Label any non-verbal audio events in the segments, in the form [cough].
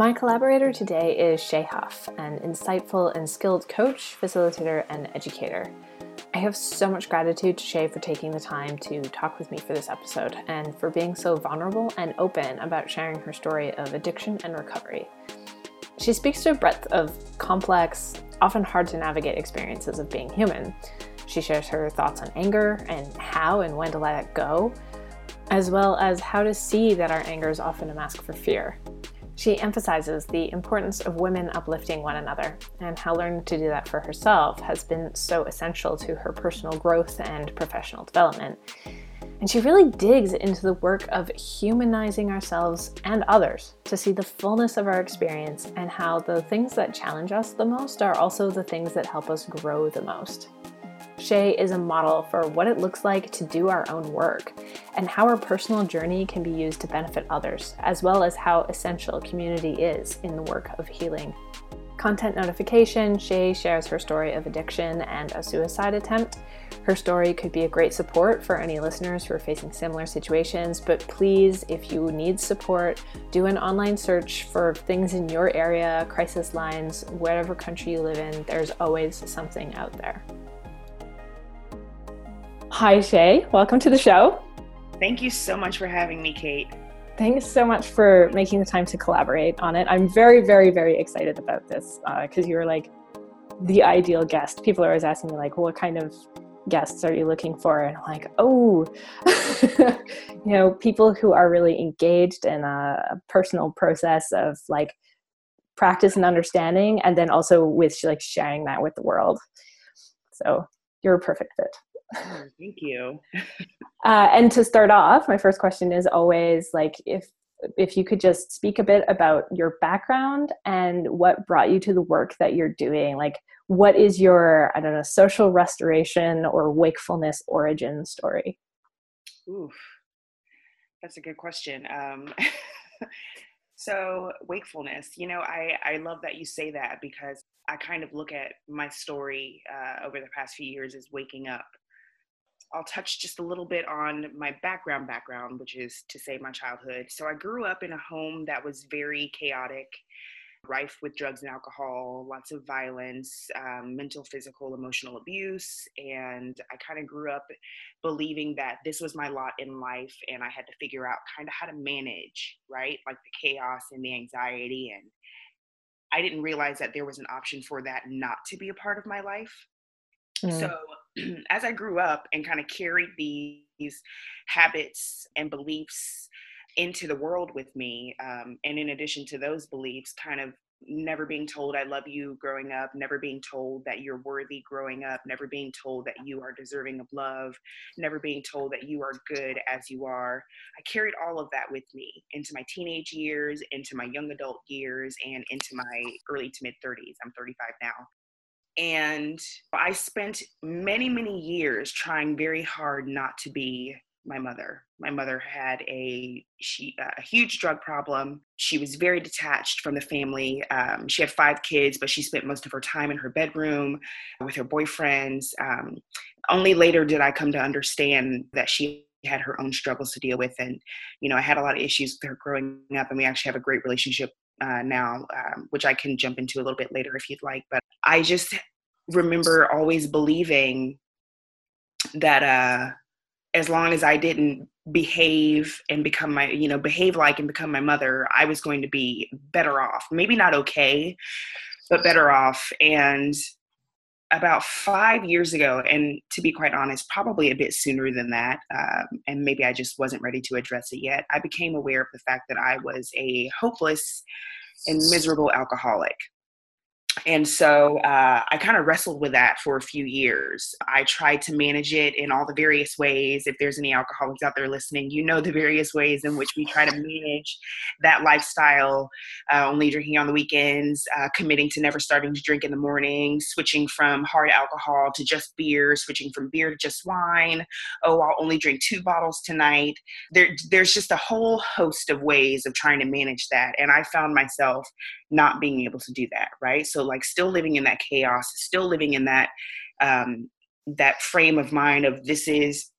My collaborator today is Shay Huff, an insightful and skilled coach, facilitator, and educator. I have so much gratitude to Shay for taking the time to talk with me for this episode and for being so vulnerable and open about sharing her story of addiction and recovery. She speaks to a breadth of complex, often hard to navigate experiences of being human. She shares her thoughts on anger and how and when to let it go, as well as how to see that our anger is often a mask for fear. She emphasizes the importance of women uplifting one another and how learning to do that for herself has been so essential to her personal growth and professional development. And she really digs into the work of humanizing ourselves and others to see the fullness of our experience and how the things that challenge us the most are also the things that help us grow the most. Shay is a model for what it looks like to do our own work and how our personal journey can be used to benefit others, as well as how essential community is in the work of healing. Content notification Shay shares her story of addiction and a suicide attempt. Her story could be a great support for any listeners who are facing similar situations, but please, if you need support, do an online search for things in your area, crisis lines, whatever country you live in, there's always something out there. Hi, Shay. Welcome to the show. Thank you so much for having me, Kate. Thanks so much for making the time to collaborate on it. I'm very, very, very excited about this because uh, you're like the ideal guest. People are always asking me, like, what kind of guests are you looking for? And I'm like, oh, [laughs] you know, people who are really engaged in a, a personal process of like practice and understanding, and then also with like sharing that with the world. So you're a perfect fit. Oh, thank you. uh, and to start off, my first question is always like if if you could just speak a bit about your background and what brought you to the work that you're doing. Like, what is your I don't know social restoration or wakefulness origin story? Oof, that's a good question. Um, [laughs] so wakefulness, you know, I I love that you say that because I kind of look at my story uh, over the past few years as waking up I'll touch just a little bit on my background background, which is to say my childhood. So I grew up in a home that was very chaotic, rife with drugs and alcohol, lots of violence, um, mental, physical, emotional abuse. And I kind of grew up believing that this was my lot in life and I had to figure out kind of how to manage, right? Like the chaos and the anxiety. And I didn't realize that there was an option for that not to be a part of my life. Mm. So [clears throat] as I grew up and kind of carried these habits and beliefs into the world with me, um, and in addition to those beliefs, kind of never being told I love you growing up, never being told that you're worthy growing up, never being told that you are deserving of love, never being told that you are good as you are. I carried all of that with me into my teenage years, into my young adult years, and into my early to mid 30s. I'm 35 now. And I spent many, many years trying very hard not to be my mother. My mother had a she a huge drug problem. She was very detached from the family. Um, she had five kids, but she spent most of her time in her bedroom with her boyfriends. Um, only later did I come to understand that she had her own struggles to deal with, and you know I had a lot of issues with her growing up, and we actually have a great relationship uh, now, um, which I can jump into a little bit later if you'd like. But I just remember always believing that uh, as long as I didn't behave and become my, you know, behave like and become my mother, I was going to be better off. Maybe not okay, but better off. And about five years ago, and to be quite honest, probably a bit sooner than that, um, and maybe I just wasn't ready to address it yet, I became aware of the fact that I was a hopeless and miserable alcoholic and so uh, I kind of wrestled with that for a few years. I tried to manage it in all the various ways. If there's any alcoholics out there listening, you know the various ways in which we try to manage that lifestyle uh, only drinking on the weekends, uh, committing to never starting to drink in the morning, switching from hard alcohol to just beer, switching from beer to just wine. Oh, I'll only drink two bottles tonight. There, there's just a whole host of ways of trying to manage that. And I found myself not being able to do that, right? So like still living in that chaos, still living in that um, that frame of mind of this is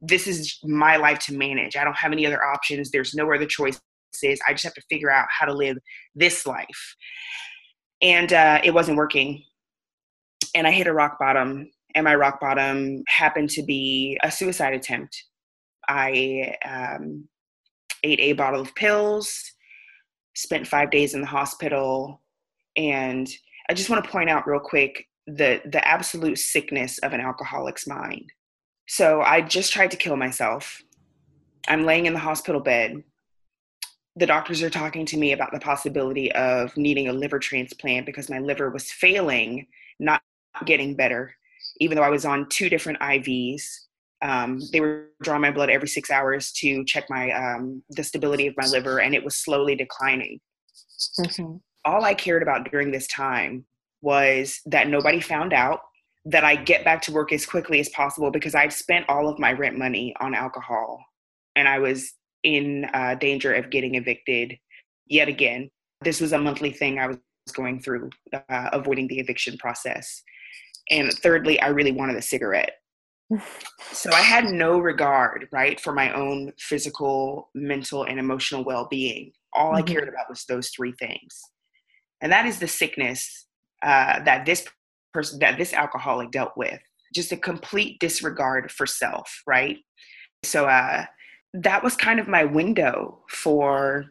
this is my life to manage. I don't have any other options. There's no other choices. I just have to figure out how to live this life. And uh, it wasn't working. And I hit a rock bottom. And my rock bottom happened to be a suicide attempt. I um, ate a bottle of pills, spent five days in the hospital. And I just want to point out real quick the, the absolute sickness of an alcoholic's mind. So I just tried to kill myself. I'm laying in the hospital bed. The doctors are talking to me about the possibility of needing a liver transplant because my liver was failing, not getting better, even though I was on two different IVs. Um, they were drawing my blood every six hours to check my um, the stability of my liver, and it was slowly declining. Mm-hmm. All I cared about during this time was that nobody found out that I get back to work as quickly as possible because I'd spent all of my rent money on alcohol and I was in uh, danger of getting evicted yet again. This was a monthly thing I was going through, uh, avoiding the eviction process. And thirdly, I really wanted a cigarette. [sighs] so I had no regard, right, for my own physical, mental, and emotional well being. All mm-hmm. I cared about was those three things. And that is the sickness uh, that this person, that this alcoholic dealt with. Just a complete disregard for self, right? So, uh, that was kind of my window for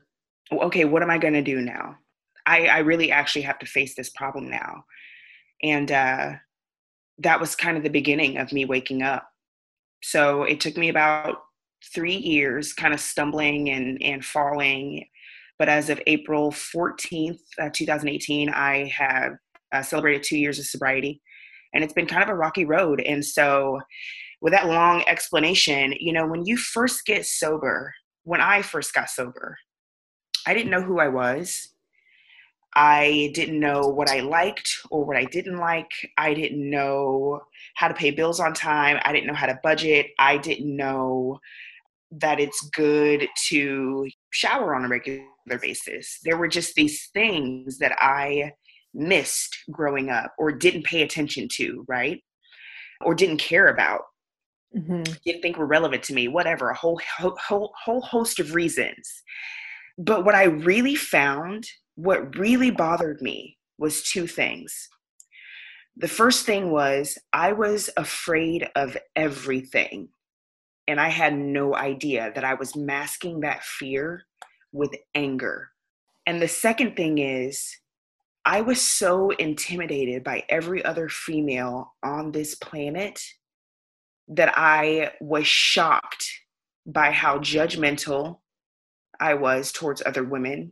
okay what am i going to do now I, I really actually have to face this problem now and uh, that was kind of the beginning of me waking up so it took me about three years kind of stumbling and, and falling but as of april 14th uh, 2018 i have uh, celebrated two years of sobriety and it's been kind of a rocky road and so with that long explanation, you know, when you first get sober, when I first got sober, I didn't know who I was. I didn't know what I liked or what I didn't like. I didn't know how to pay bills on time. I didn't know how to budget. I didn't know that it's good to shower on a regular basis. There were just these things that I missed growing up or didn't pay attention to, right? Or didn't care about mm-hmm. didn't think were relevant to me, whatever, a whole, whole, whole host of reasons. But what I really found, what really bothered me was two things. The first thing was I was afraid of everything. And I had no idea that I was masking that fear with anger. And the second thing is, I was so intimidated by every other female on this planet that I was shocked by how judgmental I was towards other women,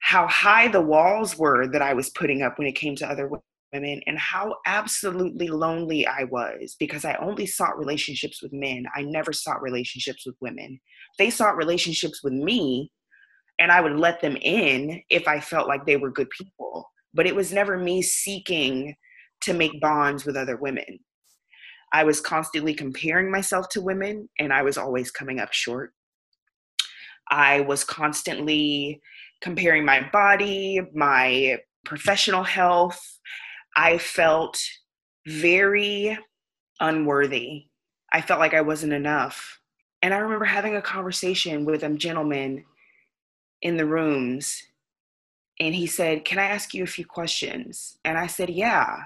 how high the walls were that I was putting up when it came to other women, and how absolutely lonely I was because I only sought relationships with men. I never sought relationships with women. They sought relationships with me, and I would let them in if I felt like they were good people. But it was never me seeking to make bonds with other women. I was constantly comparing myself to women and I was always coming up short. I was constantly comparing my body, my professional health. I felt very unworthy. I felt like I wasn't enough. And I remember having a conversation with a gentleman in the rooms and he said, Can I ask you a few questions? And I said, Yeah.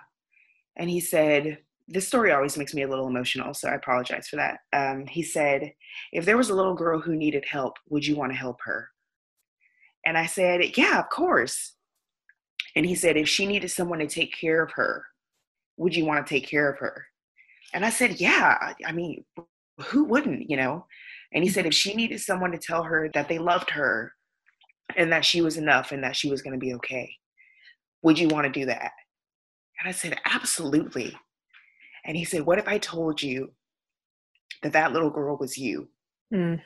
And he said, this story always makes me a little emotional, so I apologize for that. Um, he said, If there was a little girl who needed help, would you want to help her? And I said, Yeah, of course. And he said, If she needed someone to take care of her, would you want to take care of her? And I said, Yeah, I mean, who wouldn't, you know? And he said, If she needed someone to tell her that they loved her and that she was enough and that she was going to be okay, would you want to do that? And I said, Absolutely. And he said, What if I told you that that little girl was you? Mm.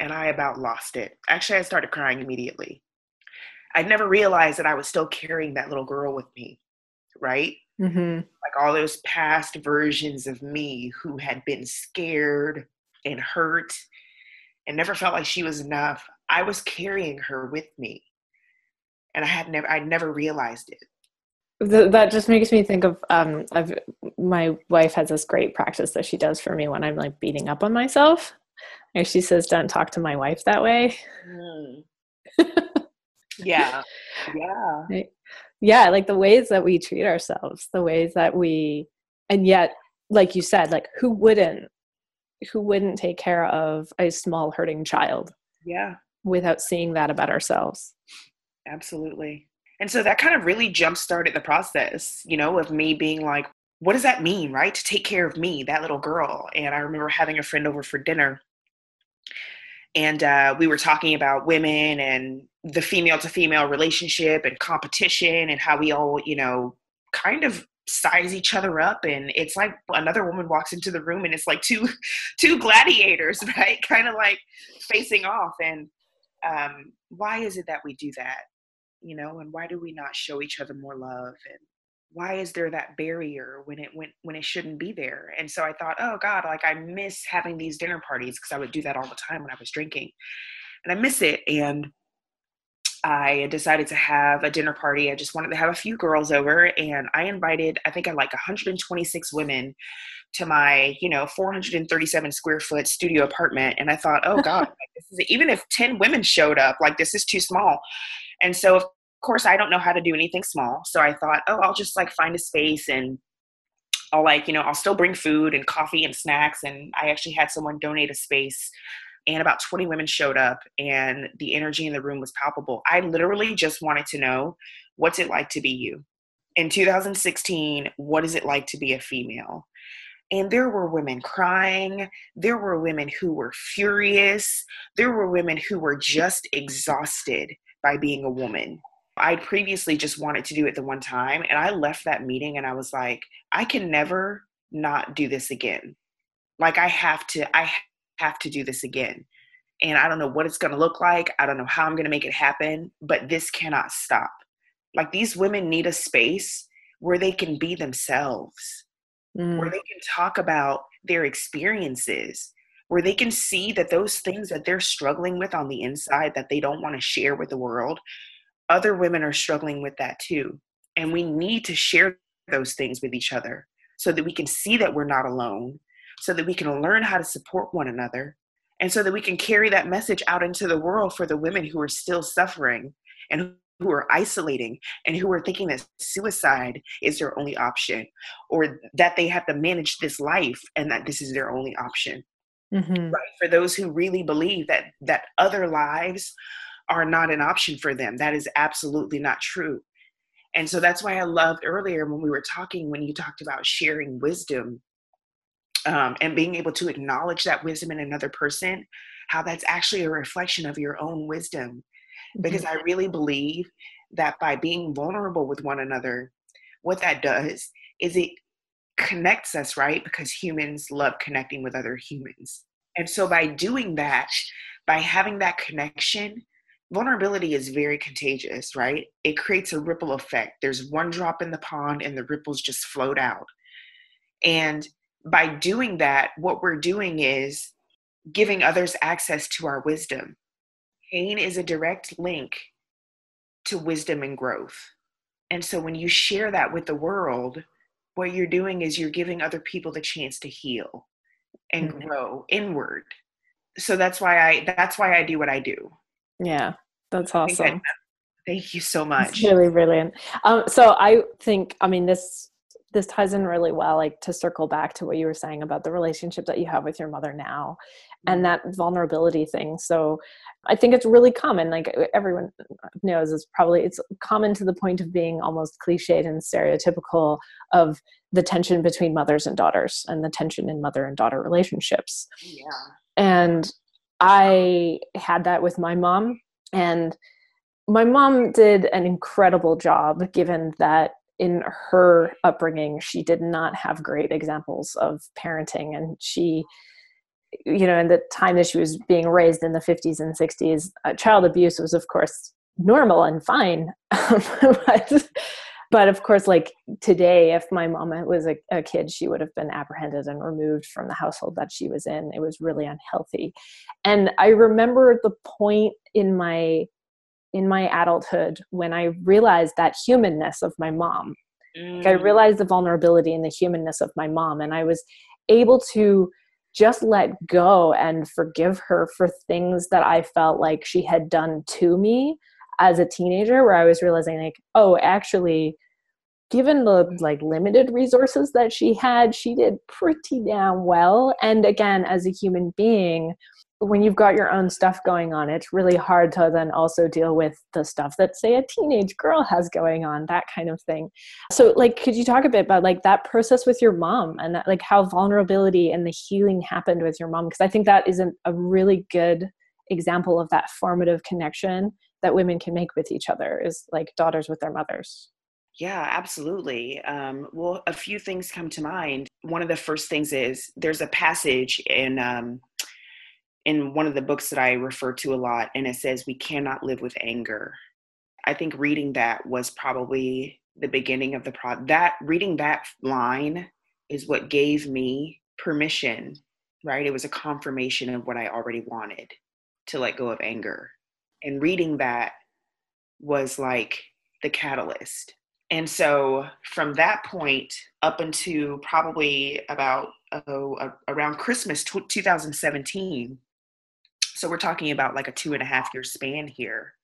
And I about lost it. Actually, I started crying immediately. I'd never realized that I was still carrying that little girl with me, right? Mm-hmm. Like all those past versions of me who had been scared and hurt and never felt like she was enough. I was carrying her with me. And I had never, I'd never realized it that just makes me think of um of my wife has this great practice that she does for me when i'm like beating up on myself And she says, "Don't talk to my wife that way." Mm. [laughs] yeah, [laughs] yeah, right? yeah. Like the ways that we treat ourselves, the ways that we, and yet, like you said, like who wouldn't, who wouldn't take care of a small hurting child? Yeah, without seeing that about ourselves. Absolutely. And so that kind of really jump started the process, you know, of me being like, what does that mean, right? To take care of me, that little girl. And I remember having a friend over for dinner and uh, we were talking about women and the female to female relationship and competition and how we all you know kind of size each other up. And it's like another woman walks into the room and it's like two [laughs] two gladiators [laughs] right? Kind of like facing off. And um, why is it that we do that you know? And why do we not show each other more love? And why is there that barrier when it when, when it shouldn't be there? And so i thought oh god like i miss having these dinner parties because i would do that all the time when i was drinking. And i miss it. And i decided to have a dinner party i just wanted to have a few girls over and i invited i think i like 126 women to my you know 437 square foot studio apartment and i thought oh god [laughs] is, even if 10 women showed up like this is too small. And so of course i don't know how to do anything small so i thought oh i'll just like find a space and i'll like you know i'll still bring food and coffee and snacks and i actually had someone donate a space and about 20 women showed up and the energy in the room was palpable i literally just wanted to know what's it like to be you in 2016 what is it like to be a female and there were women crying. There were women who were furious. There were women who were just exhausted by being a woman. I previously just wanted to do it the one time, and I left that meeting and I was like, I can never not do this again. Like, I have to, I have to do this again. And I don't know what it's going to look like. I don't know how I'm going to make it happen, but this cannot stop. Like, these women need a space where they can be themselves, mm. where they can talk about their experiences, where they can see that those things that they're struggling with on the inside that they don't want to share with the world, other women are struggling with that too. And we need to share those things with each other so that we can see that we're not alone, so that we can learn how to support one another, and so that we can carry that message out into the world for the women who are still suffering and who are isolating and who are thinking that suicide is their only option or that they have to manage this life and that this is their only option. Mm-hmm. Right? For those who really believe that that other lives are not an option for them. That is absolutely not true. And so that's why I loved earlier when we were talking, when you talked about sharing wisdom um, and being able to acknowledge that wisdom in another person, how that's actually a reflection of your own wisdom. Because mm-hmm. I really believe that by being vulnerable with one another, what that does is it connects us, right? Because humans love connecting with other humans. And so by doing that, by having that connection, vulnerability is very contagious, right? It creates a ripple effect. There's one drop in the pond and the ripples just float out. And by doing that, what we're doing is giving others access to our wisdom. Pain is a direct link to wisdom and growth. And so when you share that with the world, what you're doing is you're giving other people the chance to heal and mm-hmm. grow inward. So that's why I that's why I do what I do. Yeah, that's awesome. thank you so much. It's really brilliant. Um, so I think, I mean, this this ties in really well, like to circle back to what you were saying about the relationship that you have with your mother now, and mm-hmm. that vulnerability thing. So I think it's really common. Like everyone knows, it's probably it's common to the point of being almost cliched and stereotypical of the tension between mothers and daughters and the tension in mother and daughter relationships. Yeah. And I had that with my mom. And my mom did an incredible job given that in her upbringing, she did not have great examples of parenting. And she, you know, in the time that she was being raised in the 50s and 60s, uh, child abuse was, of course, normal and fine. [laughs] but but of course like today if my mom was a, a, kid she would have been apprehended and removed from the household that she was in it was really unhealthy and i remember the point in my in my adulthood when i realized that humanness of my mom mm. like I mm. realized the vulnerability and the humanness of my mom and i was able to just let go and forgive her for things that I felt like she had done to me as a teenager, where I was realizing, like, oh, actually, given the like limited resources that she had, she did pretty damn well. And again, as a human being, when you've got your own stuff going on, it's really hard to then also deal with the stuff that, say, a teenage girl has going on, that kind of thing. So, like, could you talk a bit about like that process with your mom and that, like how vulnerability and the healing happened with your mom? Because I think that is a, a really good example of that formative connection that women can make with each other is like daughters with their mothers. Yeah, absolutely. Um, well, a few things come to mind. One of the first things is there's a passage in um, in one of the books that I refer to a lot, and it says, We cannot live with anger. I think reading that was probably the beginning of the pro that reading that line is what gave me permission, right? It was a confirmation of what I already wanted to let go of anger. And reading that was like the catalyst. And so from that point up into probably about oh, around Christmas 2017, so we're talking about like a two and a half year span here.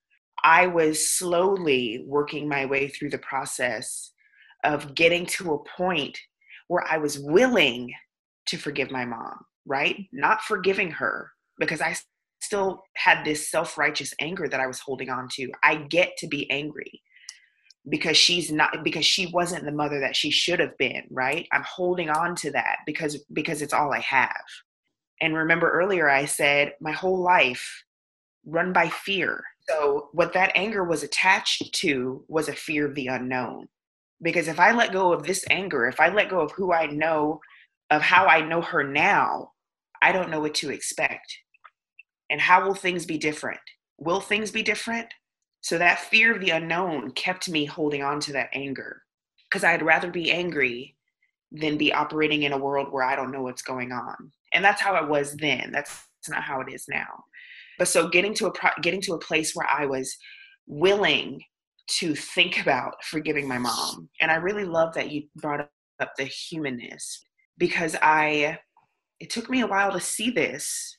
I was slowly working my way through the process of getting to a point where I was willing to forgive my mom, right? Not forgiving her because I still had this self righteous anger that I was holding on to. I get to be angry because she's not because she wasn't the mother that she should have been right i'm holding on to that because because it's all i have and remember earlier, I said my whole life run by fear. So, what that anger was attached to was a fear of the unknown. Because if I let go of this anger, if I let go of who I know, of how I know her now, I don't know what to expect. And how will things be different? Will things be different? So, that fear of the unknown kept me holding on to that anger because I'd rather be angry than be operating in a world where I don't know what's going on and that's how it was then. That's not how it is now. But so getting to a pro- getting to a place where i was willing to think about forgiving my mom. And i really love that you brought up the humanness because i it took me a while to see this.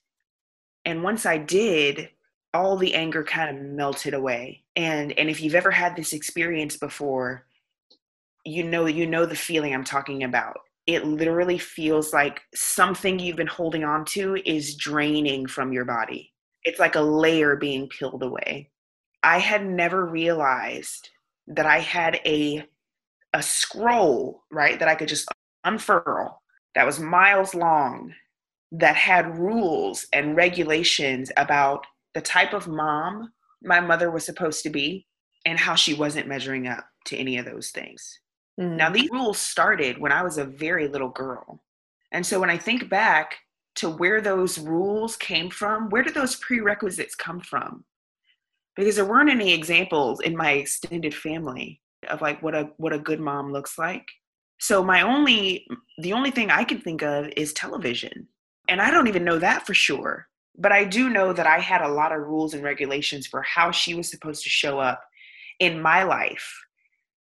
And once i did all the anger kind of melted away. And and if you've ever had this experience before you know you know the feeling i'm talking about it literally feels like something you've been holding on to is draining from your body. It's like a layer being peeled away. I had never realized that I had a a scroll, right, that I could just unfurl that was miles long that had rules and regulations about the type of mom my mother was supposed to be and how she wasn't measuring up to any of those things. Mm. Now, these rules started when I was a very little girl. And so when I think back to where those rules came from, where did those prerequisites come from? Because there weren't any examples in my extended family of like what a what a good mom looks like. So my only the only thing I can think of is television. And I don't even know that for sure. But I do know that I had a lot of rules and regulations for how she was supposed to show up in my life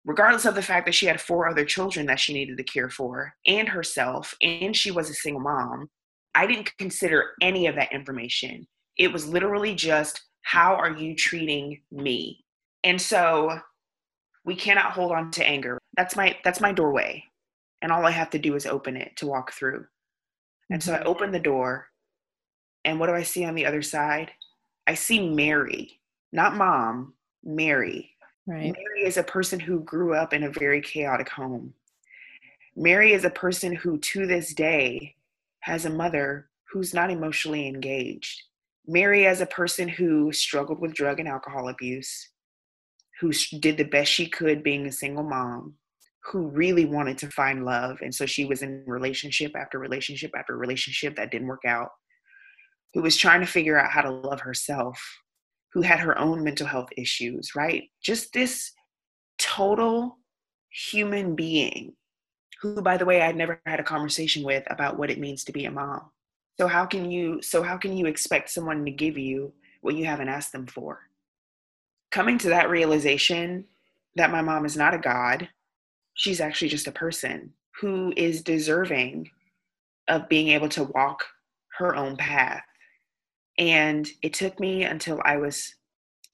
regardless of the fact that she had four other children that she needed to care for and herself, and she was a single mom, I didn't consider any of that information. It was literally just, how are you treating me? And so we cannot hold on to anger. That's my that's my doorway. And all I have to do is open it to walk through. And so I mm-hmm. open the door, and what do I see on the other side? I see Mary, not mom, Mary, Right. Mary is a person who grew up in a very chaotic home. Mary is a person who, to this day, has a mother who's not emotionally engaged. Mary, as a person who struggled with drug and alcohol abuse, who did the best she could being a single mom, who really wanted to find love. And so she was in relationship after relationship after relationship that didn't work out, who was trying to figure out how to love herself who had her own mental health issues, right? Just this total human being who by the way I'd never had a conversation with about what it means to be a mom. So how can you so how can you expect someone to give you what you haven't asked them for? Coming to that realization that my mom is not a god, she's actually just a person who is deserving of being able to walk her own path. And it took me until I was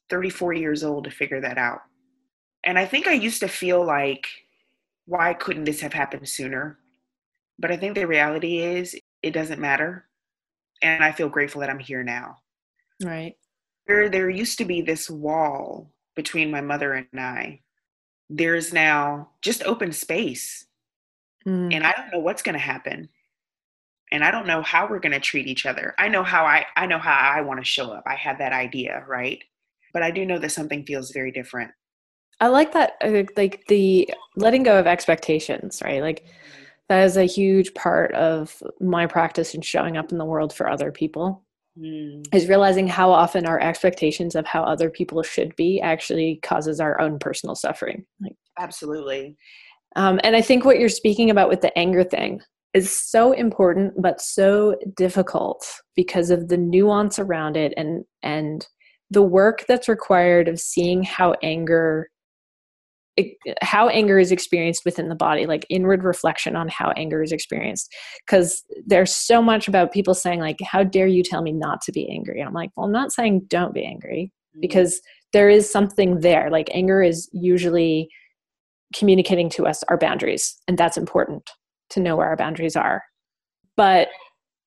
34 years old to figure that out. And I think I used to feel like, why couldn't this have happened sooner? But I think the reality is, it doesn't matter. And I feel grateful that I'm here now. Right. There, there used to be this wall between my mother and I. There's now just open space. Mm. And I don't know what's going to happen. And I don't know how we're going to treat each other. I know how I I know how I want to show up. I have that idea, right? But I do know that something feels very different. I like that uh, like the letting go of expectations, right? Like that is a huge part of my practice in showing up in the world for other people mm. is realizing how often our expectations of how other people should be actually causes our own personal suffering like absolutely um, and i think what you're speaking about with the anger thing is so important but so difficult because of the nuance around it and and the work that's required of seeing how anger how anger is experienced within the body like inward reflection on how anger is experienced. Because there's so much about people saying like how dare you tell me not to be angry? I'm like well i'm not saying don't be angry mm-hmm. because there is something there. Like anger is usually communicating to us our boundaries and that's important to know where our boundaries are. But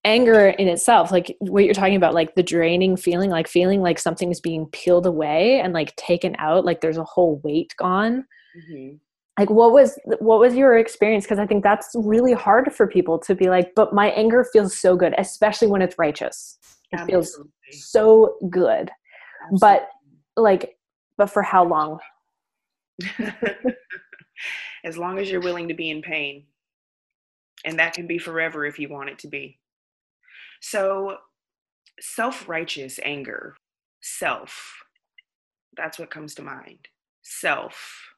anger in itself like what you're talking about like the draining feeling like feeling like something's being peeled away and like taken out like there's a whole weight gone. Mm-hmm. like what was what was your experience? Because i think that's really hard for people to be like but my anger feels so good especially when it's righteous. It Absolutely. feels so good. Absolutely. but like but for how long? [laughs] As long as you're willing to be in pain and that can be forever if you want it to be so self-righteous anger self that's what comes to mind self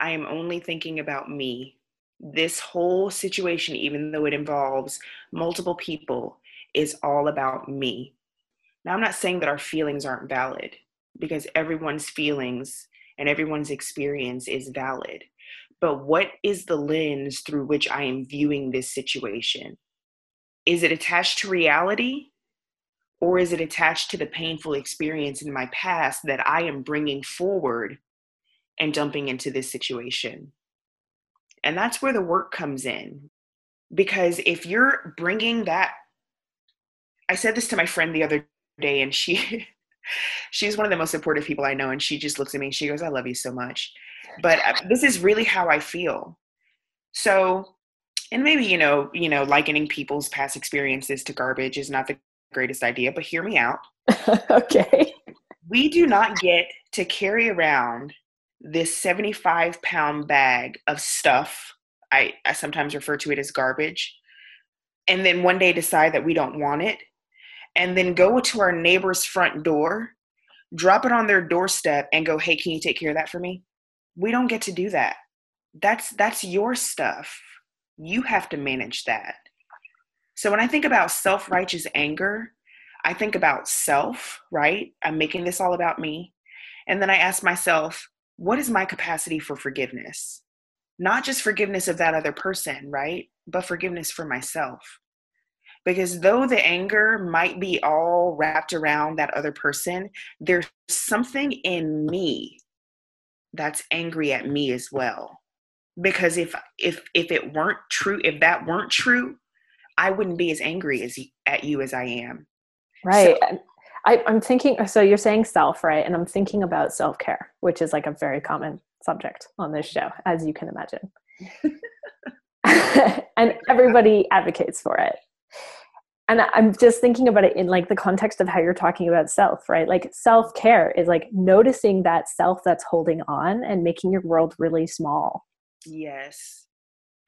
I am only thinking about me. This whole situation, even though it involves multiple people, is all about me. Now, I'm not saying that our feelings aren't valid because everyone's feelings and everyone's experience is valid. But what is the lens through which I am viewing this situation? Is it attached to reality? Or is it attached to the painful experience in my past that I am bringing forward and dumping into this situation. And that's where the work comes in. Because if you're bringing that, I said this to my friend the other day, and she, [laughs] she's one of the most supportive people I know, and she just looks at me and she goes, "I love you so much," but uh, this is really how I feel. So, and maybe you know, you know, likening people's past experiences to garbage is not the greatest idea, but hear me out. [laughs] okay. We do not get to carry around this 75 pound bag of stuff. I, I sometimes refer to it as garbage. And then one day decide that we don't want it. And then go to our neighbor's front door, drop it on their doorstep, and go, hey, can you take care of that for me? We don't get to do that. That's that's your stuff. You have to manage that. So when I think about self-righteous anger, I think about self, right? I'm making this all about me. And then I ask myself, what is my capacity for forgiveness? Not just forgiveness of that other person, right? But forgiveness for myself. Because though the anger might be all wrapped around that other person, there's something in me that's angry at me as well. Because if if if it weren't true, if that weren't true, I wouldn't be as angry as at you as I am. Right. So, I, I'm thinking, so you're saying self, right? And I'm thinking about self care, which is like a very common subject on this show, as you can imagine. [laughs] [laughs] and everybody advocates for it. And I'm just thinking about it in like the context of how you're talking about self, right? Like self care is like noticing that self that's holding on and making your world really small. Yes,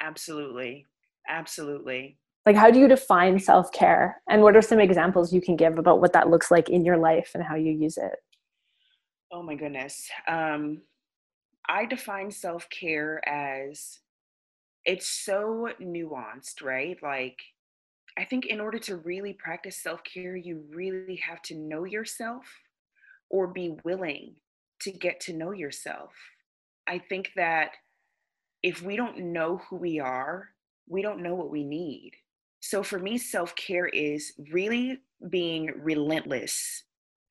absolutely. Absolutely like how do you define self-care and what are some examples you can give about what that looks like in your life and how you use it oh my goodness um, i define self-care as it's so nuanced right like i think in order to really practice self-care you really have to know yourself or be willing to get to know yourself i think that if we don't know who we are we don't know what we need So for me, self care is really being relentless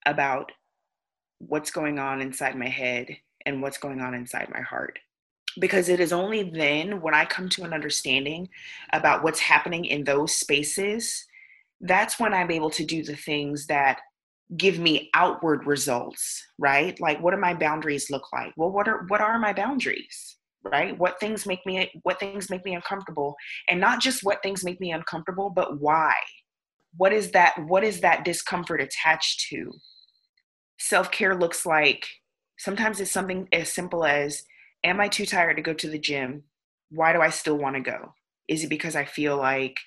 about what's going on inside my head and what's going on inside my heart. Because it is only then when I come to an understanding about what's happening in those spaces, that's when I'm able to do the things that give me outward results, right? Like what do my boundaries look like? Well, what are what are my boundaries? Right? What things make me what things make me uncomfortable? And not just what things make me uncomfortable, but why? What is that what is that discomfort attached to? Self-care looks like sometimes it's something as simple as am I too tired to go to the gym? Why do I still want to go? Is it because I feel like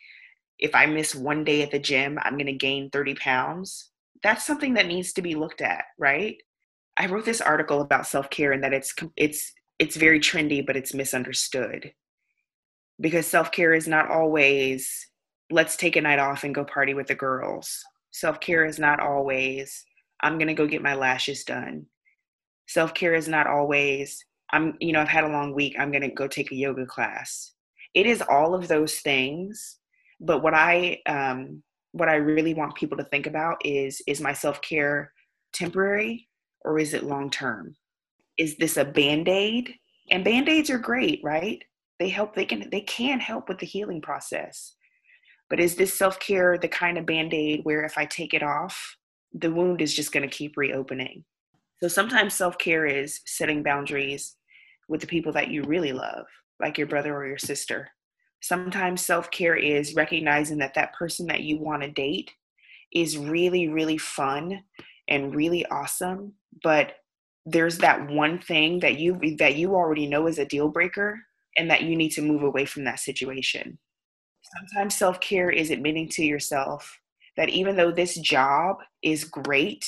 if I miss one day at the gym, I'm going to gain 30 pounds? That's something that needs to be looked at, right? I wrote this article about self-care and that it's it's it's very trendy but it's misunderstood. Because self-care is not always let's take a night off and go party with the girls. Self-care is not always I'm going to go get my lashes done. Self-care is not always I'm you know I've had a long week, I'm going to go take a yoga class. It is all of those things but what i um, what i really want people to think about is is my self-care temporary or is it long term is this a band-aid? And band-aids are great right? They help they can they can help with the healing process. But is this self-care the kind of band-aid where if i take it off the wound is just going to keep reopening? So sometimes self-care is setting boundaries with the people that you really love like your brother or your sister Sometimes self care is recognizing that that person that you want to date is really, really fun and really awesome, but there's that one thing that you that you already know is a deal breaker and that you need to move away from that situation. Sometimes self-care is admitting to yourself that even though this job is great,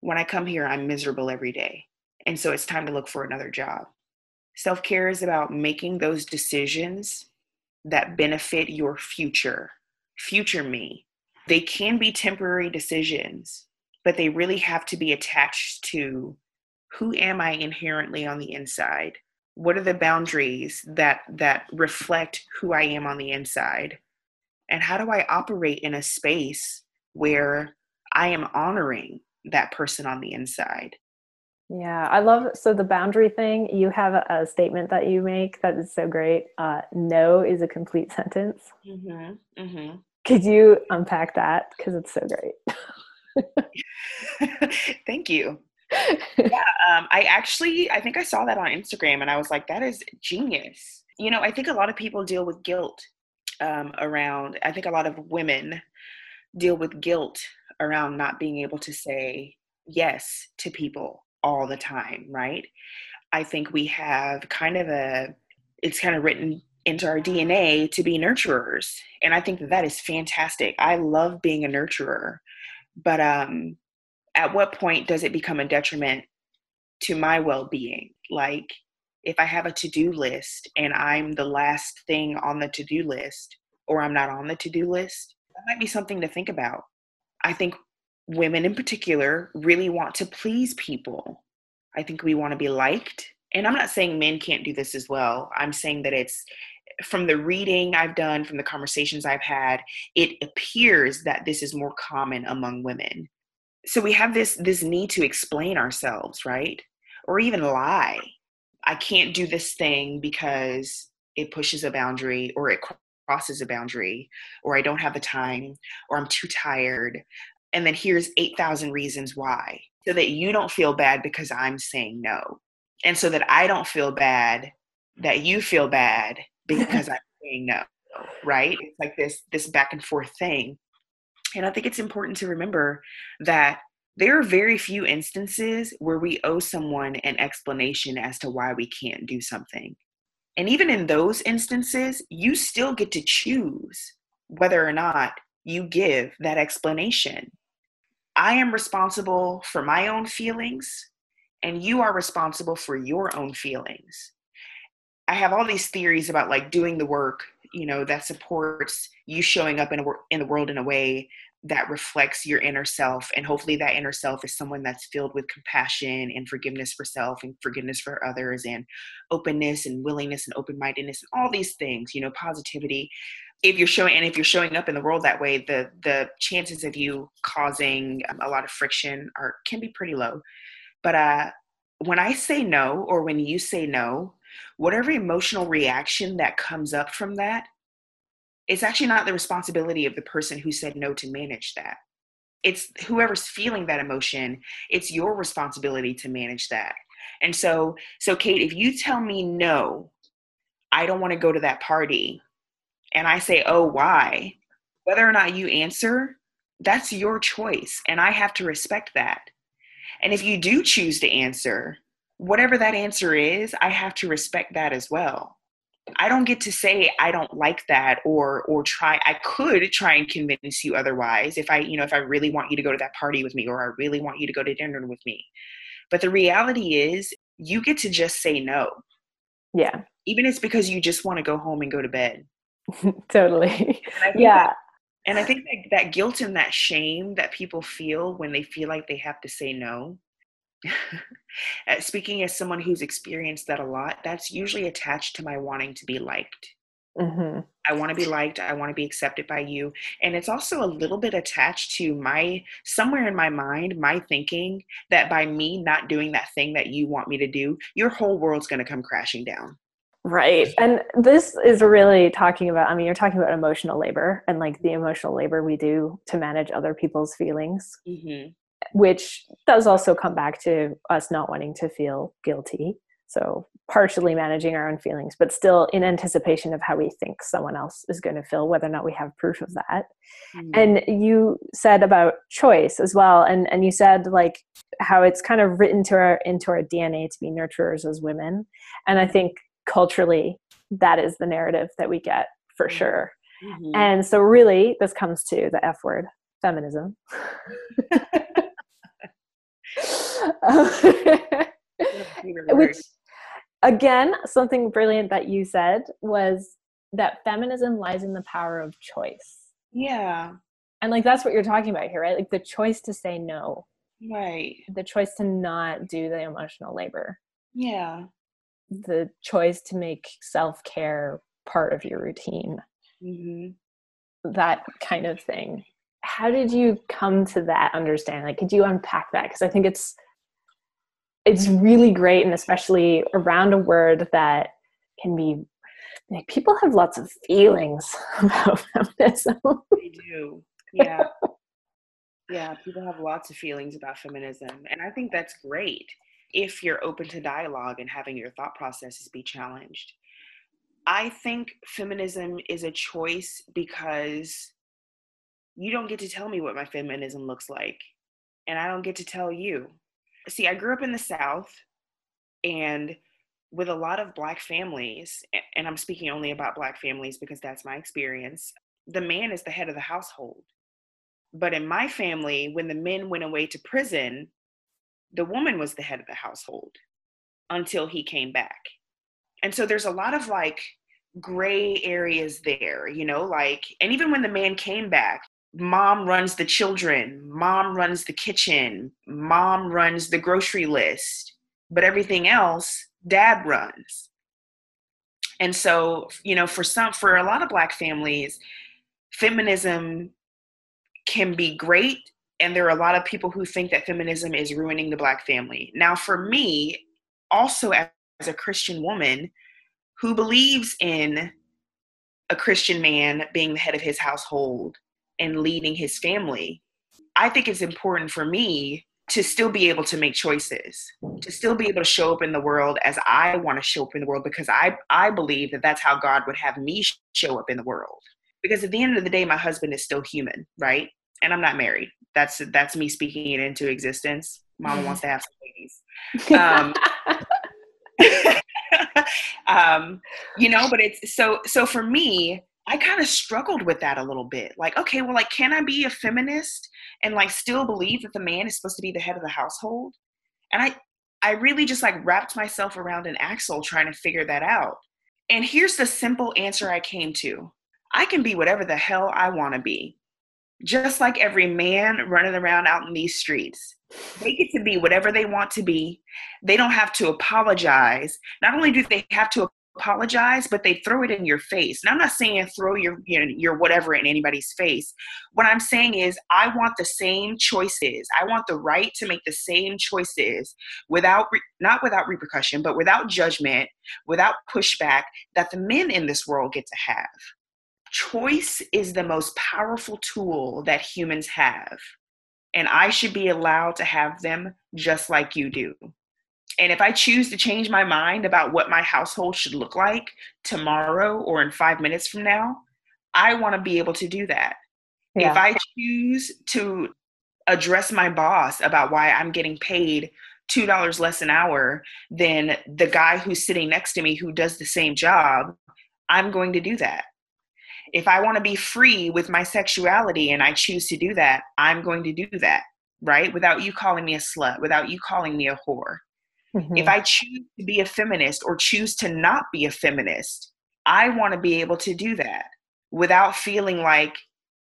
when I come here I'm miserable every day. And so it's time to look for another job. Self-care is about making those decisions that benefit your future, future me. They can be temporary decisions, but they really have to be attached to who am I inherently on the inside? What are the boundaries that that reflect who I am on the inside? And how do I operate in a space where I am honoring that person on the inside? Yeah, I love so the boundary thing. You have a, a statement that you make that is so great. Uh, no is a complete [laughs] sentence. Mm-hmm, mm-hmm. Could you unpack that because it's so great? [laughs] Thank you. yeah, um, I actually I think I saw that on Instagram and I was like, that is genius. You know, I think a lot of people deal with guilt um, around. I think a lot of women deal with guilt around not being able to say yes to people all the time, right? I think we have kind of a, it's kind of written into our DNA to be nurturers. And I think that, that is fantastic. I love being a nurturer. But um, at what point does it become a detriment to my well being? Like, if I have a to do list and I'm the last thing on the to do list, or I'm not on the to do list, that might be something to think about. I think women in particular really want to please people. I think we want to be liked. And I'm not saying men can't do this as well. I'm saying that it's from the reading I've done, from the conversations I've had, it appears that this is more common among women. So we have this this need to explain ourselves, right? Or even lie. I can't do this thing because it pushes a boundary or it crosses a boundary or I don't have the time or I'm too tired and then here's 8,000 reasons why so that you don't feel bad because I'm saying no. And so that I don't feel bad that you feel bad because I'm saying no, right? It's like this this back and forth thing. And I think it's important to remember that there are very few instances where we owe someone an explanation as to why we can't do something. And even in those instances, you still get to choose whether or not you give that explanation. I am responsible for my own feelings, and you are responsible for your own feelings. I have all these theories about like doing the work, you know, that supports you showing up in a, in the world in a way that reflects your inner self and hopefully that inner self is someone that's filled with compassion and forgiveness for self and forgiveness for others and openness and willingness and open-mindedness and all these things you know positivity if you're showing and if you're showing up in the world that way the the chances of you causing um, a lot of friction are can be pretty low. But uh when i say no or when you say no whatever emotional reaction that comes up from that it's actually not the responsibility of the person who said no to manage that. It's whoever's feeling that emotion it's your responsibility to manage that. And so so kate if you tell me no i don't want to go to that party and I say, oh, why? Whether or not you answer, that's your choice. And I have to respect that. And if you do choose to answer, whatever that answer is, I have to respect that as well. I don't get to say I don't like that or or try I could try and convince you otherwise if I you know if I really want you to go to that party with me or I really want you to go to dinner with me. But the reality is you get to just say no. Yeah. Even if it's because you just want to go home and go to bed. [laughs] totally. yeah. That, and I think that, that guilt and that shame that people feel when they feel like they have to say no. [laughs] Speaking as someone who's experienced that a lot, that's usually attached to my wanting to be liked. Mm-hmm. I want to be liked. I want to be accepted by you. And it's also a little bit attached to my, somewhere in my mind, my thinking that by me not doing that thing that you want me to do, your whole world's going to come crashing down. Right. And this is really talking about, I mean, you're talking about emotional labor and like the emotional labor we do to manage other people's feelings, mm-hmm. which does also come back to us not wanting to feel guilty. So, partially managing our own feelings, but still in anticipation of how we think someone else is going to feel, whether or not we have proof of that. Mm-hmm. And you said about choice as well. And, and you said like how it's kind of written to our, into our DNA to be nurturers as women. And I think culturally that is the narrative that we get for mm-hmm. sure. Mm-hmm. and so really this comes to the f word feminism. [laughs] Which again something brilliant that you said was that feminism lies in the power of choice. Yeah. And like that's what you're talking about here right? Like the choice to say no. Right. The choice to not do the emotional labor. Yeah the choice to make self care part of your routine. Mm-hmm. That kind of thing. How did you come to that understanding? Like, could you unpack that? Because I think it's it's really great, and especially around a word that can be like people have lots of feelings [laughs] about feminism. They do, yeah, yeah. People have lots of feelings about feminism, and I think that's great if you're open to dialogue and having your thought processes be challenged. I think feminism is a choice because you don't get to tell me what my feminism looks like, and I don't get to tell you. See, I grew up in the South, and with a lot of Black families, and I'm speaking only about Black families because that's my experience, the man is the head of the household. But in my family, when the men went away to prison, the woman was the head of the household until he came back. And so there's a lot of like gray areas there, you know, like, and even when the man came back, mom runs the children, mom runs the kitchen, mom runs the grocery list, but everything else, dad runs. And so, you know, for some, for a lot of Black families, feminism can be great and there are a lot of people who think that feminism is ruining the black family. Now, for me, also as a Christian woman who believes in a Christian man being the head of his household and leading his family, I think it's important for me to still be able to make choices, to still be able to show up in the world as I want to show up in the world because I I believe that that's how God would have me show up in the world. Because at the end of the day my husband is still human, right? And I'm not married that's that's me speaking it into existence. Mama wants to have some babies. Um, [laughs] um, you know, but it's so so for me, I kind of struggled with that a little bit. Like, okay, well, like, can I be a feminist and like still believe that the man is supposed to be the head of the household? And I I really just like wrapped myself around an axle trying to figure that out. And here's the simple answer I came to. I can be whatever the hell I want to be just like every man running around out in these streets. They get to be whatever they want to be. They don't have to apologize. Not only do they have to apologize, but they throw it in your face. And I'm not saying throw your you know, your whatever in anybody's face. What I'm saying is I want the same choices. I want the right to make the same choices without not without repercussion, but without judgment, without pushback that the men in this world get to have. Choice is the most powerful tool that humans have. And I should be allowed to have them just like you do. And if I choose to change my mind about what my household should look like tomorrow or in five minutes from now, I want to be able to do that. Yeah. If I choose to address my boss about why I'm getting paid $2 less an hour than the guy who's sitting next to me who does the same job, I'm going to do that. If I want to be free with my sexuality and I choose to do that, I'm going to do that, right? Without you calling me a slut, without you calling me a whore. Mm-hmm. If I choose to be a feminist or choose to not be a feminist, I want to be able to do that without feeling like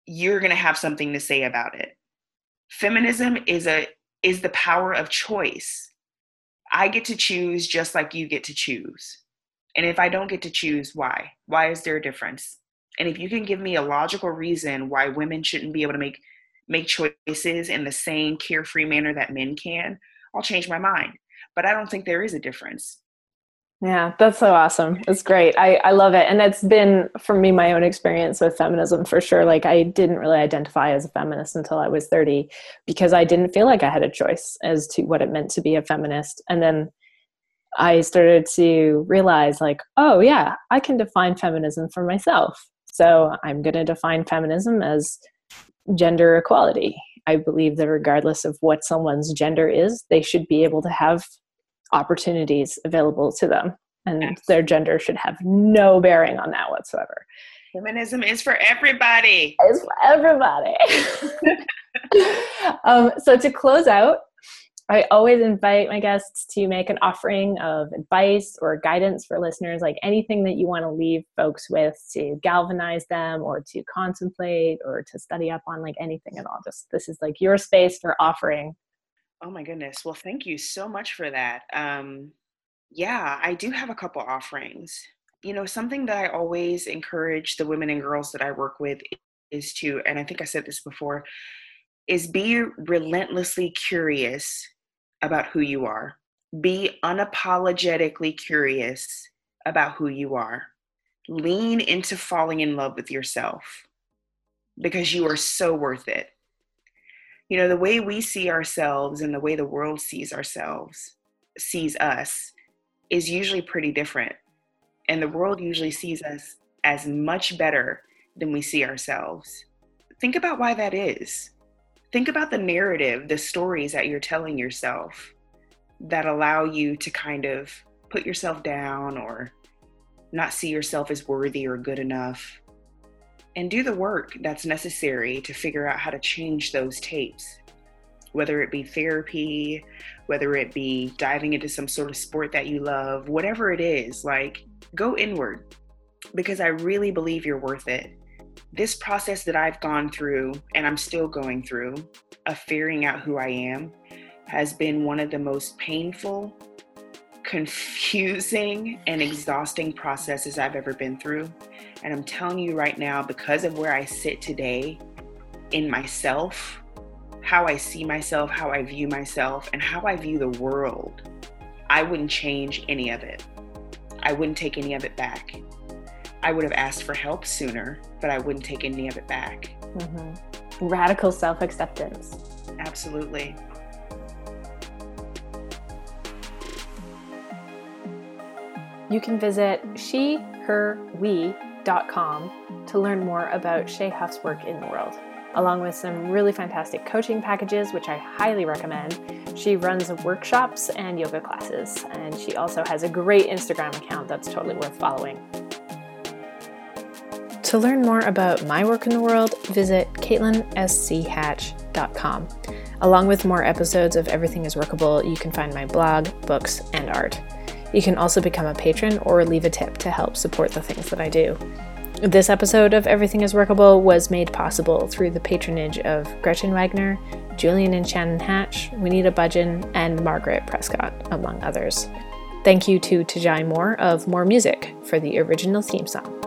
you're going to have something to say about it. Feminism is a is the power of choice. I get to choose just like you get to choose. And if I don't get to choose, why? Why is there a difference? And if you can give me a logical reason why women shouldn't be able to make make choices in the same carefree manner that men can, I'll change my mind but I don't think there is a difference. Yeah, that's so awesome. It's great. I, I love it. And it's been, for me, my own experience with feminism for sure. Like, I didn't really identify as a feminist until I was 30 because I didn't feel like I had a choice as to what it meant to be a feminist. And then I started to realize, like, oh, yeah, I can define feminism for myself. So I'm going to define feminism as gender equality. I believe that regardless of what someone's gender is, they should be able to have opportunities available to them and yes. their gender should have no bearing on that whatsoever feminism is for everybody it's for everybody [laughs] um, so to close out I always invite my guests to make an offering of advice or guidance for listeners, like anything that you want to leave folks with to galvanize them or to contemplate or to study up on, like anything at all. Just this is like your space for offering Oh my goodness. Well, thank you so much for that. Um, yeah, I do have a couple offerings. You know, something that I always encourage the women and girls that I work with is to, and I think I said this before, is be relentlessly curious about who you are. Be unapologetically curious about who you are. Lean into falling in love with yourself because you are so worth it you know the way we see ourselves and the way the world sees ourselves sees us is usually pretty different and the world usually sees us as much better than we see ourselves think about why that is think about the narrative the stories that you're telling yourself that allow you to kind of put yourself down or not see yourself as worthy or good enough and do the work that's necessary to figure out how to change those tapes. Whether it be therapy, whether it be diving into some sort of sport that you love, whatever it is, like go inward because I really believe you're worth it. This process that I've gone through and I'm still going through of figuring out who I am has been one of the most painful, confusing, and exhausting processes I've ever been through. And I'm telling you right now, because of where I sit today in myself, how I see myself, how I view myself, and how I view the world, I wouldn't change any of it. I wouldn't take any of it back. I would have asked for help sooner, but I wouldn't take any of it back. Mm-hmm. Radical self acceptance. Absolutely. You can visit she, her, we to learn more about Shay Huff's work in the world, along with some really fantastic coaching packages, which I highly recommend. She runs workshops and yoga classes, and she also has a great Instagram account that's totally worth following. To learn more about my work in the world, visit CaitlinSCHatch.com. Along with more episodes of Everything is Workable, you can find my blog, books, and art. You can also become a patron or leave a tip to help support the things that I do. This episode of Everything is Workable was made possible through the patronage of Gretchen Wagner, Julian and Shannon Hatch, Juanita Budgeon, and Margaret Prescott, among others. Thank you to Tajai Moore of More Music for the original theme song.